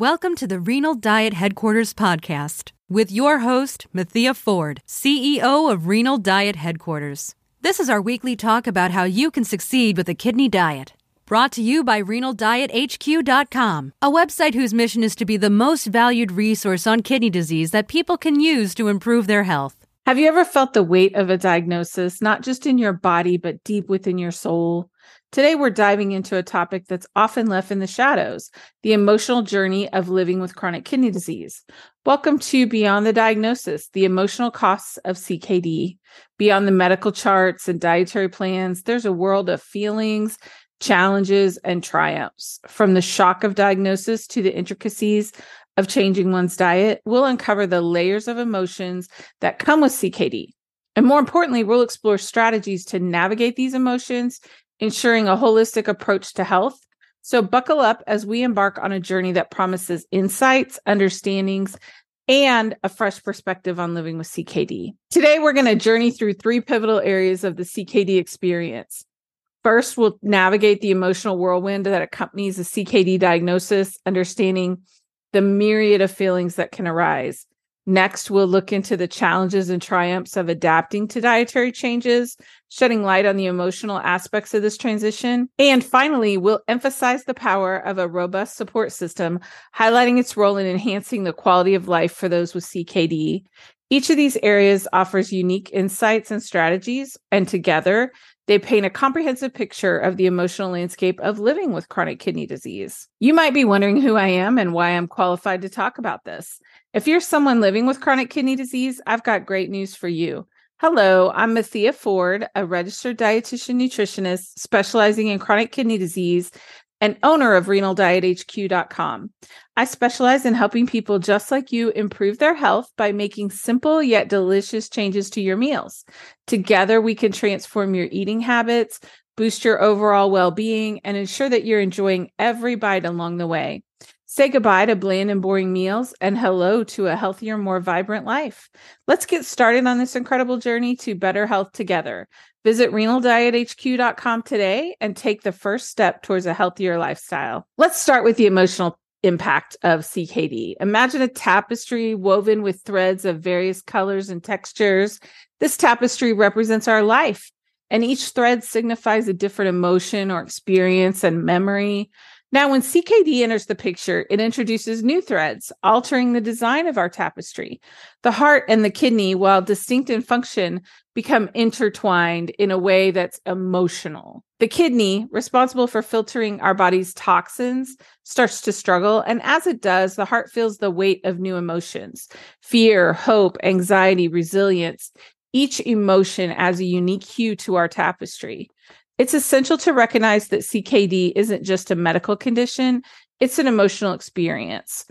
Welcome to the Renal Diet Headquarters podcast with your host, Mathea Ford, CEO of Renal Diet Headquarters. This is our weekly talk about how you can succeed with a kidney diet. Brought to you by RenalDietHQ.com, a website whose mission is to be the most valued resource on kidney disease that people can use to improve their health. Have you ever felt the weight of a diagnosis, not just in your body, but deep within your soul? Today, we're diving into a topic that's often left in the shadows the emotional journey of living with chronic kidney disease. Welcome to Beyond the Diagnosis, the emotional costs of CKD. Beyond the medical charts and dietary plans, there's a world of feelings, challenges, and triumphs. From the shock of diagnosis to the intricacies of changing one's diet, we'll uncover the layers of emotions that come with CKD. And more importantly, we'll explore strategies to navigate these emotions ensuring a holistic approach to health. So, buckle up as we embark on a journey that promises insights, understandings, and a fresh perspective on living with CKD. Today, we're going to journey through three pivotal areas of the CKD experience. First, we'll navigate the emotional whirlwind that accompanies a CKD diagnosis, understanding the myriad of feelings that can arise. Next, we'll look into the challenges and triumphs of adapting to dietary changes, shedding light on the emotional aspects of this transition. And finally, we'll emphasize the power of a robust support system, highlighting its role in enhancing the quality of life for those with CKD. Each of these areas offers unique insights and strategies, and together they paint a comprehensive picture of the emotional landscape of living with chronic kidney disease. You might be wondering who I am and why I'm qualified to talk about this. If you're someone living with chronic kidney disease, I've got great news for you. Hello, I'm Mathea Ford, a registered dietitian nutritionist specializing in chronic kidney disease and owner of renaldiethq.com. I specialize in helping people just like you improve their health by making simple yet delicious changes to your meals. Together, we can transform your eating habits, boost your overall well being, and ensure that you're enjoying every bite along the way. Say goodbye to bland and boring meals and hello to a healthier, more vibrant life. Let's get started on this incredible journey to better health together. Visit renaldiethq.com today and take the first step towards a healthier lifestyle. Let's start with the emotional impact of CKD. Imagine a tapestry woven with threads of various colors and textures. This tapestry represents our life, and each thread signifies a different emotion or experience and memory. Now, when CKD enters the picture, it introduces new threads, altering the design of our tapestry. The heart and the kidney, while distinct in function, become intertwined in a way that's emotional. The kidney, responsible for filtering our body's toxins, starts to struggle. And as it does, the heart feels the weight of new emotions fear, hope, anxiety, resilience. Each emotion adds a unique hue to our tapestry. It's essential to recognize that CKD isn't just a medical condition, it's an emotional experience.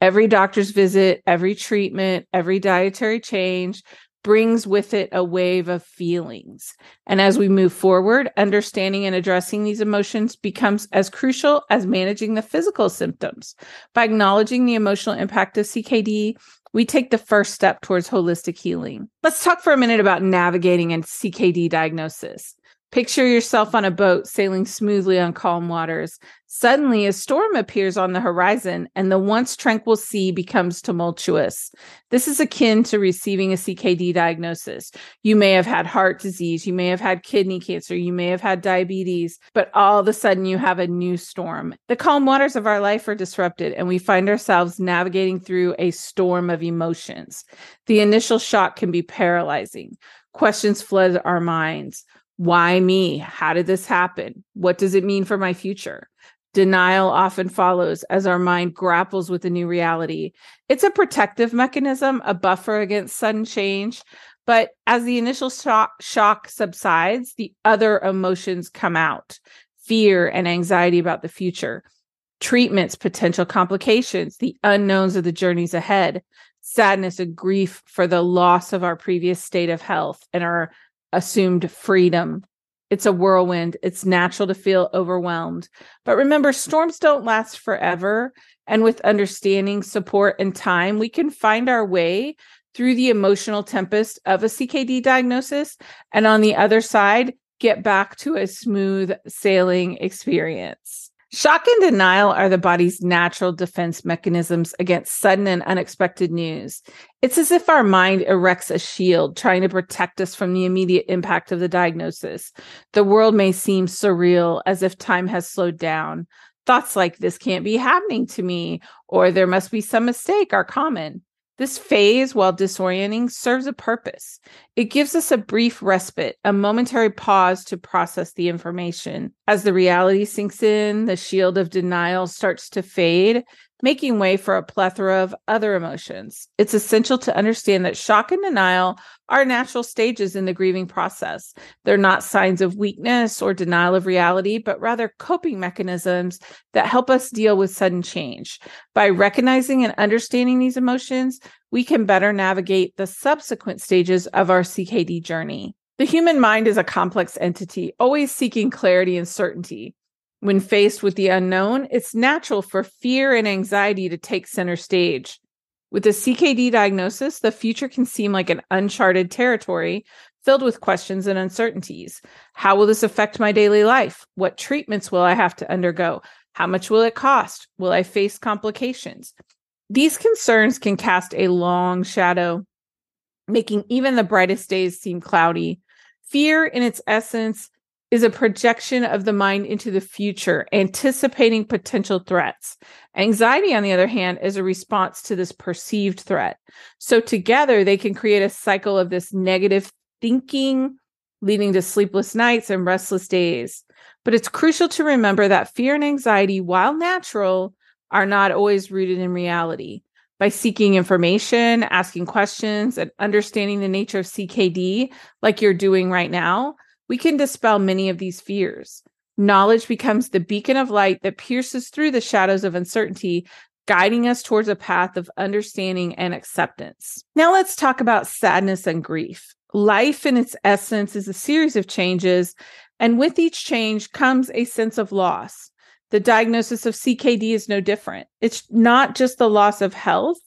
Every doctor's visit, every treatment, every dietary change brings with it a wave of feelings. And as we move forward, understanding and addressing these emotions becomes as crucial as managing the physical symptoms. By acknowledging the emotional impact of CKD, we take the first step towards holistic healing. Let's talk for a minute about navigating a CKD diagnosis. Picture yourself on a boat sailing smoothly on calm waters. Suddenly, a storm appears on the horizon, and the once tranquil sea becomes tumultuous. This is akin to receiving a CKD diagnosis. You may have had heart disease, you may have had kidney cancer, you may have had diabetes, but all of a sudden you have a new storm. The calm waters of our life are disrupted, and we find ourselves navigating through a storm of emotions. The initial shock can be paralyzing. Questions flood our minds. Why me? How did this happen? What does it mean for my future? Denial often follows as our mind grapples with the new reality. It's a protective mechanism, a buffer against sudden change. But as the initial shock, shock subsides, the other emotions come out fear and anxiety about the future, treatments, potential complications, the unknowns of the journeys ahead, sadness and grief for the loss of our previous state of health and our assumed freedom. It's a whirlwind. It's natural to feel overwhelmed. But remember, storms don't last forever. And with understanding, support, and time, we can find our way through the emotional tempest of a CKD diagnosis. And on the other side, get back to a smooth sailing experience. Shock and denial are the body's natural defense mechanisms against sudden and unexpected news. It's as if our mind erects a shield trying to protect us from the immediate impact of the diagnosis. The world may seem surreal, as if time has slowed down. Thoughts like this can't be happening to me, or there must be some mistake are common. This phase, while disorienting, serves a purpose. It gives us a brief respite, a momentary pause to process the information. As the reality sinks in, the shield of denial starts to fade, making way for a plethora of other emotions. It's essential to understand that shock and denial are natural stages in the grieving process. They're not signs of weakness or denial of reality, but rather coping mechanisms that help us deal with sudden change. By recognizing and understanding these emotions, we can better navigate the subsequent stages of our CKD journey. The human mind is a complex entity, always seeking clarity and certainty. When faced with the unknown, it's natural for fear and anxiety to take center stage. With a CKD diagnosis, the future can seem like an uncharted territory filled with questions and uncertainties. How will this affect my daily life? What treatments will I have to undergo? How much will it cost? Will I face complications? These concerns can cast a long shadow, making even the brightest days seem cloudy. Fear, in its essence, is a projection of the mind into the future, anticipating potential threats. Anxiety, on the other hand, is a response to this perceived threat. So together, they can create a cycle of this negative thinking, leading to sleepless nights and restless days. But it's crucial to remember that fear and anxiety, while natural, are not always rooted in reality. By seeking information, asking questions, and understanding the nature of CKD, like you're doing right now, we can dispel many of these fears. Knowledge becomes the beacon of light that pierces through the shadows of uncertainty, guiding us towards a path of understanding and acceptance. Now, let's talk about sadness and grief. Life, in its essence, is a series of changes, and with each change comes a sense of loss. The diagnosis of CKD is no different. It's not just the loss of health,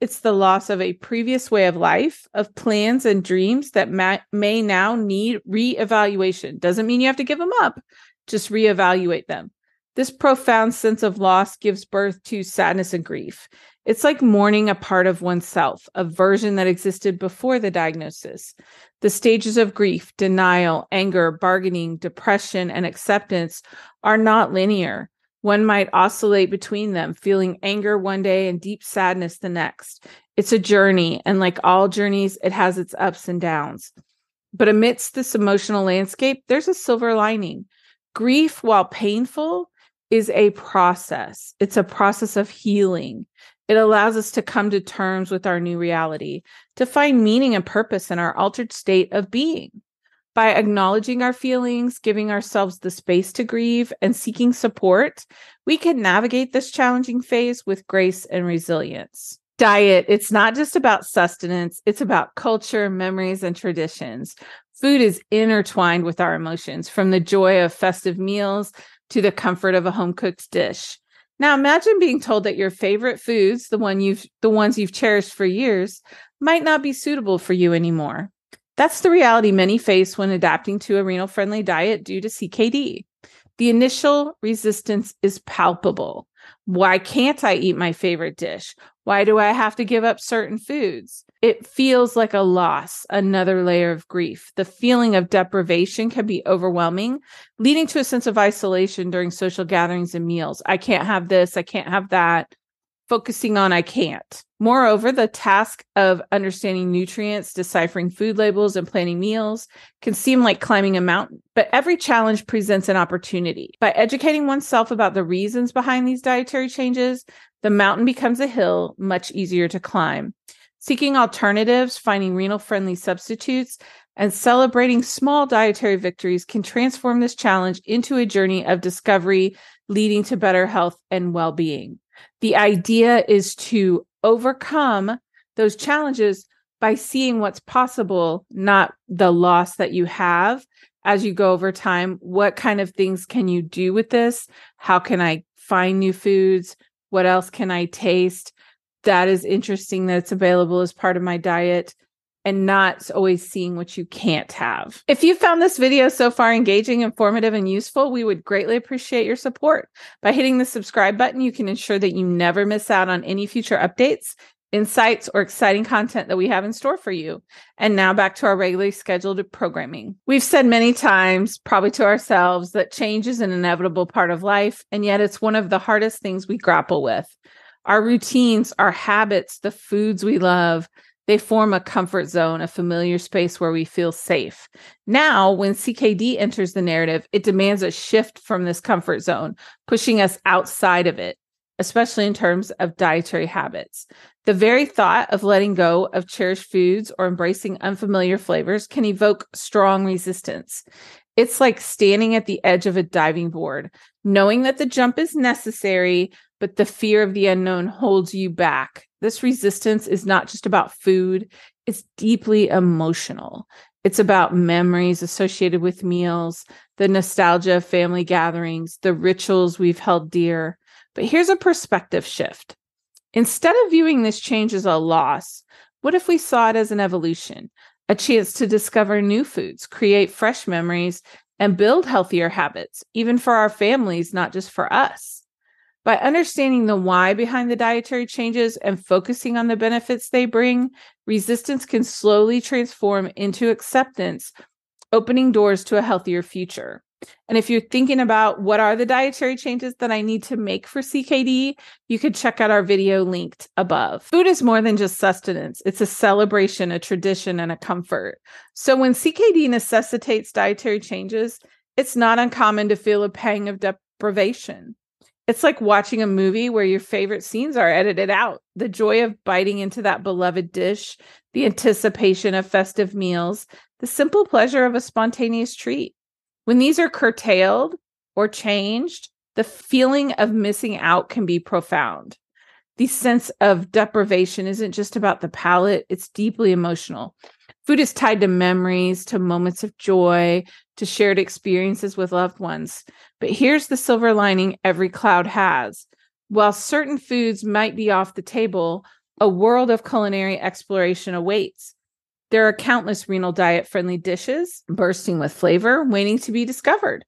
it's the loss of a previous way of life, of plans and dreams that ma- may now need reevaluation. Doesn't mean you have to give them up, just reevaluate them. This profound sense of loss gives birth to sadness and grief. It's like mourning a part of oneself, a version that existed before the diagnosis. The stages of grief, denial, anger, bargaining, depression, and acceptance are not linear. One might oscillate between them, feeling anger one day and deep sadness the next. It's a journey, and like all journeys, it has its ups and downs. But amidst this emotional landscape, there's a silver lining. Grief, while painful, is a process. It's a process of healing. It allows us to come to terms with our new reality, to find meaning and purpose in our altered state of being. By acknowledging our feelings, giving ourselves the space to grieve, and seeking support, we can navigate this challenging phase with grace and resilience. Diet, it's not just about sustenance, it's about culture, memories, and traditions. Food is intertwined with our emotions, from the joy of festive meals to the comfort of a home cooked dish. Now imagine being told that your favorite foods, the one you've the ones you've cherished for years, might not be suitable for you anymore. That's the reality many face when adapting to a renal friendly diet due to CKD. The initial resistance is palpable. Why can't I eat my favorite dish? Why do I have to give up certain foods? It feels like a loss, another layer of grief. The feeling of deprivation can be overwhelming, leading to a sense of isolation during social gatherings and meals. I can't have this, I can't have that focusing on I can't. Moreover, the task of understanding nutrients, deciphering food labels, and planning meals can seem like climbing a mountain, but every challenge presents an opportunity. By educating oneself about the reasons behind these dietary changes, the mountain becomes a hill much easier to climb. Seeking alternatives, finding renal friendly substitutes, and celebrating small dietary victories can transform this challenge into a journey of discovery leading to better health and well being. The idea is to overcome those challenges by seeing what's possible, not the loss that you have as you go over time. What kind of things can you do with this? How can I find new foods? What else can I taste? That is interesting that it's available as part of my diet. And not always seeing what you can't have. If you found this video so far engaging, informative, and useful, we would greatly appreciate your support. By hitting the subscribe button, you can ensure that you never miss out on any future updates, insights, or exciting content that we have in store for you. And now back to our regularly scheduled programming. We've said many times, probably to ourselves, that change is an inevitable part of life, and yet it's one of the hardest things we grapple with. Our routines, our habits, the foods we love, they form a comfort zone, a familiar space where we feel safe. Now, when CKD enters the narrative, it demands a shift from this comfort zone, pushing us outside of it, especially in terms of dietary habits. The very thought of letting go of cherished foods or embracing unfamiliar flavors can evoke strong resistance. It's like standing at the edge of a diving board, knowing that the jump is necessary, but the fear of the unknown holds you back this resistance is not just about food, it's deeply emotional. It's about memories associated with meals, the nostalgia of family gatherings, the rituals we've held dear. But here's a perspective shift. Instead of viewing this change as a loss, what if we saw it as an evolution, a chance to discover new foods, create fresh memories, and build healthier habits, even for our families, not just for us? By understanding the why behind the dietary changes and focusing on the benefits they bring, resistance can slowly transform into acceptance, opening doors to a healthier future. And if you're thinking about what are the dietary changes that I need to make for CKD, you could check out our video linked above. Food is more than just sustenance, it's a celebration, a tradition, and a comfort. So when CKD necessitates dietary changes, it's not uncommon to feel a pang of deprivation. It's like watching a movie where your favorite scenes are edited out. The joy of biting into that beloved dish, the anticipation of festive meals, the simple pleasure of a spontaneous treat. When these are curtailed or changed, the feeling of missing out can be profound. The sense of deprivation isn't just about the palate, it's deeply emotional. Food is tied to memories, to moments of joy, to shared experiences with loved ones. But here's the silver lining every cloud has. While certain foods might be off the table, a world of culinary exploration awaits. There are countless renal diet friendly dishes bursting with flavor, waiting to be discovered.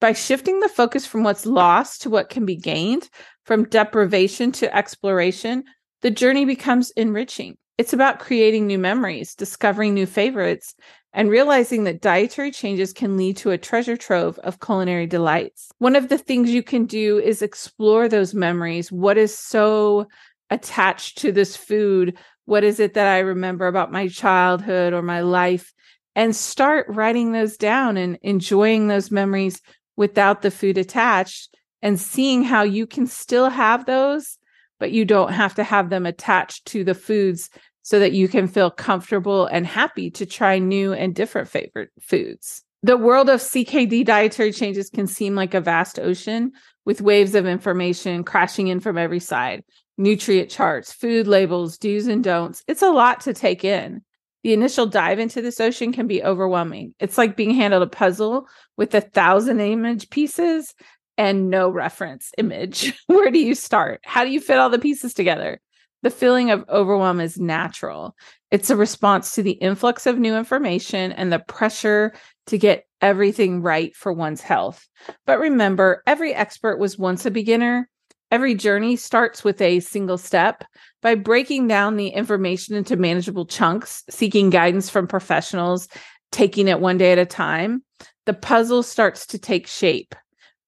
By shifting the focus from what's lost to what can be gained, from deprivation to exploration, the journey becomes enriching. It's about creating new memories, discovering new favorites, and realizing that dietary changes can lead to a treasure trove of culinary delights. One of the things you can do is explore those memories. What is so attached to this food? What is it that I remember about my childhood or my life? And start writing those down and enjoying those memories without the food attached and seeing how you can still have those, but you don't have to have them attached to the foods so that you can feel comfortable and happy to try new and different favorite foods. The world of CKD dietary changes can seem like a vast ocean with waves of information crashing in from every side nutrient charts, food labels, do's and don'ts. It's a lot to take in. The initial dive into this ocean can be overwhelming. It's like being handled a puzzle with a thousand image pieces and no reference image. Where do you start? How do you fit all the pieces together? The feeling of overwhelm is natural. It's a response to the influx of new information and the pressure to get everything right for one's health. But remember, every expert was once a beginner. Every journey starts with a single step. By breaking down the information into manageable chunks, seeking guidance from professionals, taking it one day at a time, the puzzle starts to take shape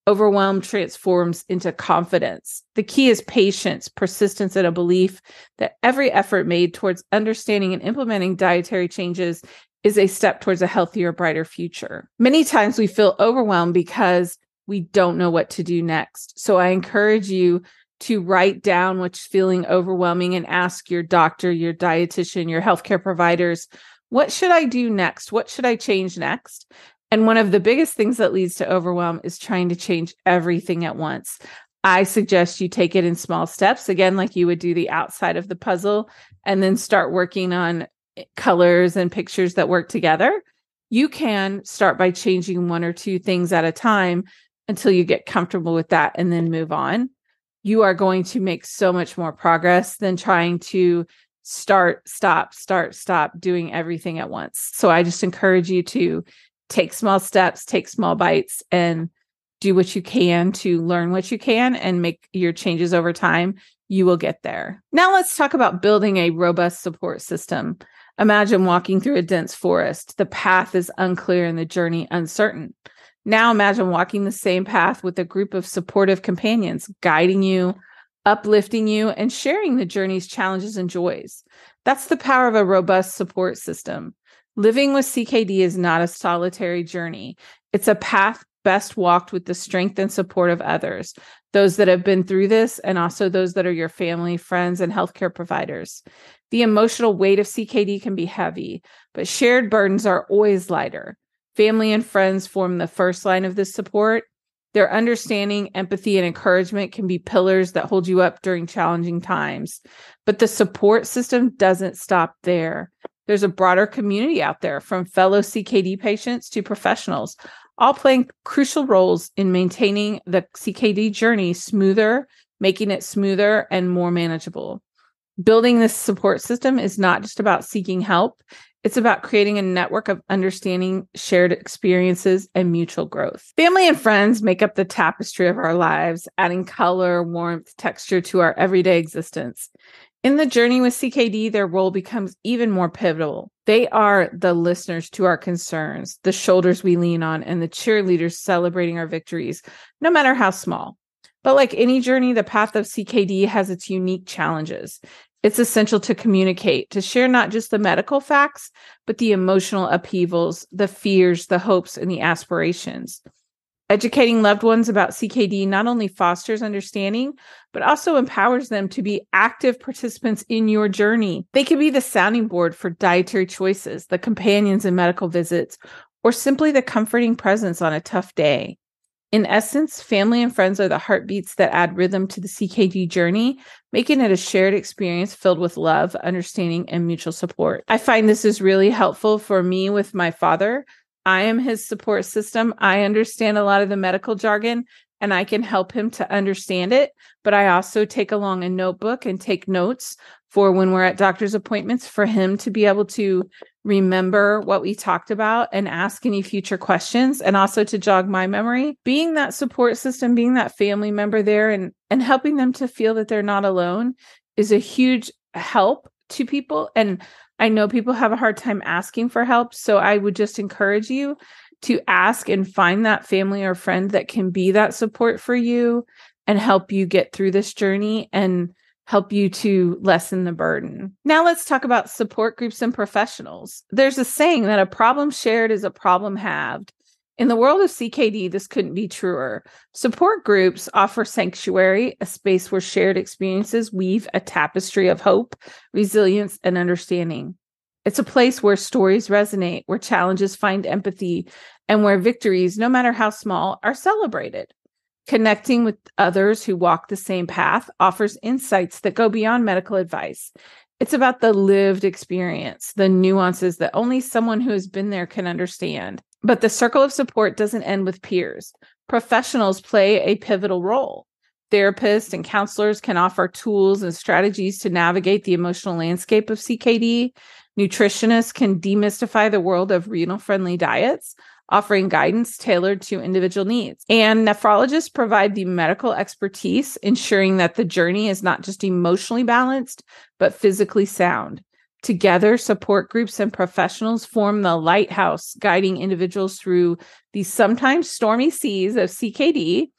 overwhelm transforms into confidence. The key is patience, persistence, and a belief that every effort made towards understanding and implementing dietary changes is a step towards a healthier, brighter future. Many times we feel overwhelmed because we don't know what to do next. So I encourage you to write down what's feeling overwhelming and ask your doctor, your dietitian, your healthcare providers, what should I do next? What should I change next? And one of the biggest things that leads to overwhelm is trying to change everything at once. I suggest you take it in small steps, again, like you would do the outside of the puzzle, and then start working on eh, colors and pictures that work together. You can start by changing one or two things at a time until you get comfortable with that and then move on. You are going to make so much more progress than trying to start, stop, start, stop doing everything at once. So I just encourage you to take small steps, take small bites, and do what you can to learn what you can and make your changes over time. You will get there. Now let's talk about building a robust support system. Imagine walking through a dense forest. The path is unclear and the journey uncertain. Now imagine walking the same path with a group of supportive companions guiding you, uplifting you, and sharing the journey's challenges and joys. That's the power of a robust support system. Living with CKD is not a solitary journey. It's a path best walked with the strength and support of others, those that have been through this, and also those that are your family, friends, and healthcare providers. The emotional weight of CKD can be heavy, but shared burdens are always lighter. Family and friends form the first line of this support. Their understanding, empathy, and encouragement can be pillars that hold you up during challenging times. But the support system doesn't stop there. There's a broader community out there from fellow CKD patients to professionals, all playing crucial roles in maintaining the CKD journey smoother, making it smoother and more manageable. Building this support system is not just about seeking help, it's about creating a network of understanding, shared experiences, and mutual growth. Family and friends make up the tapestry of our lives, adding color, warmth, texture to our everyday existence. In the journey with CKD, their role becomes even more pivotal. They are the listeners to our concerns, the shoulders we lean on, and the cheerleaders celebrating our victories, no matter how small. But like any journey, the path of CKD has its unique challenges it's essential to communicate, to share not just the medical facts, but the emotional upheavals, the fears, the hopes, and the aspirations. Educating loved ones about CKD not only fosters understanding, but also empowers them to be active participants in your journey. They can be the sounding board for dietary choices, the companions in medical visits, or simply the comforting presence on a tough day. In essence, family and friends are the heartbeats that add rhythm to the CKD journey, making it a shared experience filled with love, understanding, and mutual support. I find this is really helpful for me with my father. I am his support system. I understand a lot of the medical jargon and I can help him to understand it. But I also take along a notebook and take notes for when we're at doctor's appointments for him to be able to remember what we talked about and ask any future questions and also to jog my memory being that support system being that family member there and and helping them to feel that they're not alone is a huge help to people and i know people have a hard time asking for help so i would just encourage you to ask and find that family or friend that can be that support for you and help you get through this journey and help you to lessen the burden. Now let's talk about support groups and professionals. There's a saying that a problem shared is a problem halved. In the world of CKD, this couldn't be truer. Support groups offer sanctuary, a space where shared experiences weave a tapestry of hope, resilience, and understanding. It's a place where stories resonate, where challenges find empathy, and where victories, no matter how small, are celebrated. Connecting with others who walk the same path offers insights that go beyond medical advice. It's about the lived experience, the nuances that only someone who has been there can understand. But the circle of support doesn't end with peers. Professionals play a pivotal role. Therapists and counselors can offer tools and strategies to navigate the emotional landscape of CKD. Nutritionists can demystify the world of renal friendly diets, offering guidance tailored to individual needs. And nephrologists provide the medical expertise, ensuring that the journey is not just emotionally balanced, but physically sound. Together, support groups and professionals form the lighthouse, guiding individuals through the sometimes stormy seas of CKD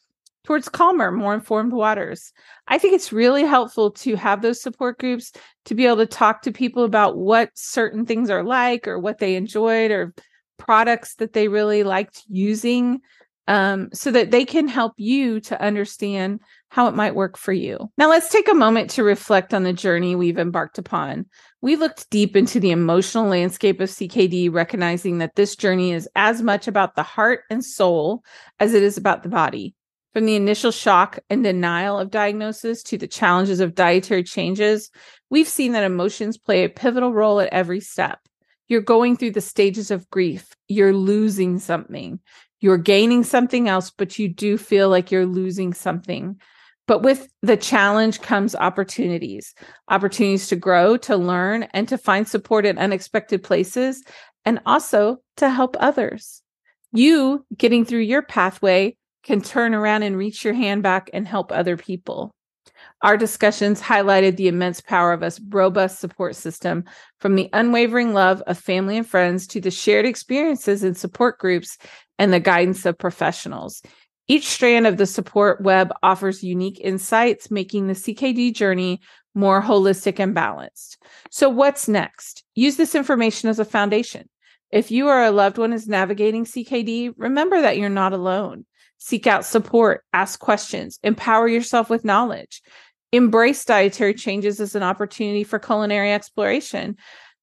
towards calmer, more informed waters. I think it's really helpful to have those support groups to be able to talk to people about what certain things are like or what they enjoyed or products that they really liked using um, so that they can help you to understand how it might work for you. Now, let's take a moment to reflect on the journey we've embarked upon. We looked deep into the emotional landscape of CKD, recognizing that this journey is as much about the heart and soul as it is about the body. From the initial shock and denial of diagnosis to the challenges of dietary changes, we've seen that emotions play a pivotal role at every step you're going through the stages of grief. You're losing something. You're gaining something else, but you do feel like you're losing something. But with the challenge comes opportunities opportunities to grow, to learn, and to find support in unexpected places, and also to help others. You getting through your pathway can turn around and reach your hand back and help other people. Our discussions highlighted the immense power of a robust support system from the unwavering love of family and friends to the shared experiences in support groups and the guidance of professionals. Each strand of the support web offers unique insights, making the CKD journey more holistic and balanced. So, what's next? Use this information as a foundation. If you or a loved one is navigating CKD, remember that you're not alone. Seek out support, ask questions, empower yourself with knowledge. Embrace dietary changes as an opportunity for culinary exploration.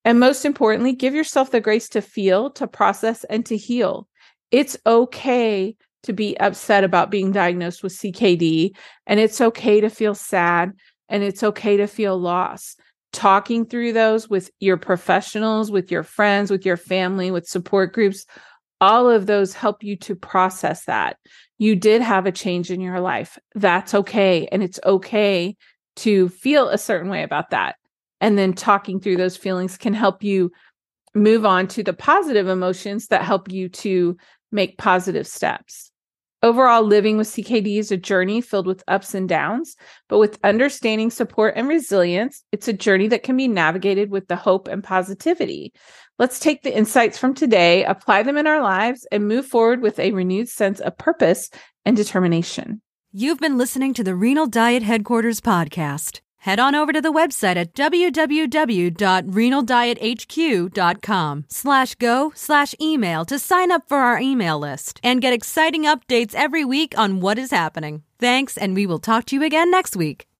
And most importantly, give yourself the grace to feel, to process, and to heal. It's okay to be upset about being diagnosed with CKD, and it's okay to feel sad, and it's okay to feel loss. Talking through those with your professionals, with your friends, with your family, with support groups, all of those help you to process that you did have a change in your life. That's okay. And it's okay to feel a certain way about that. And then talking through those feelings can help you move on to the positive emotions that help you to make positive steps. Overall, living with CKD is a journey filled with ups and downs, but with understanding, support, and resilience, it's a journey that can be navigated with the hope and positivity. Let's take the insights from today, apply them in our lives, and move forward with a renewed sense of purpose and determination. You've been listening to the Renal Diet Headquarters podcast. Head on over to the website at www.renaldiethq.com slash go slash email to sign up for our email list and get exciting updates every week on what is happening. Thanks, and we will talk to you again next week.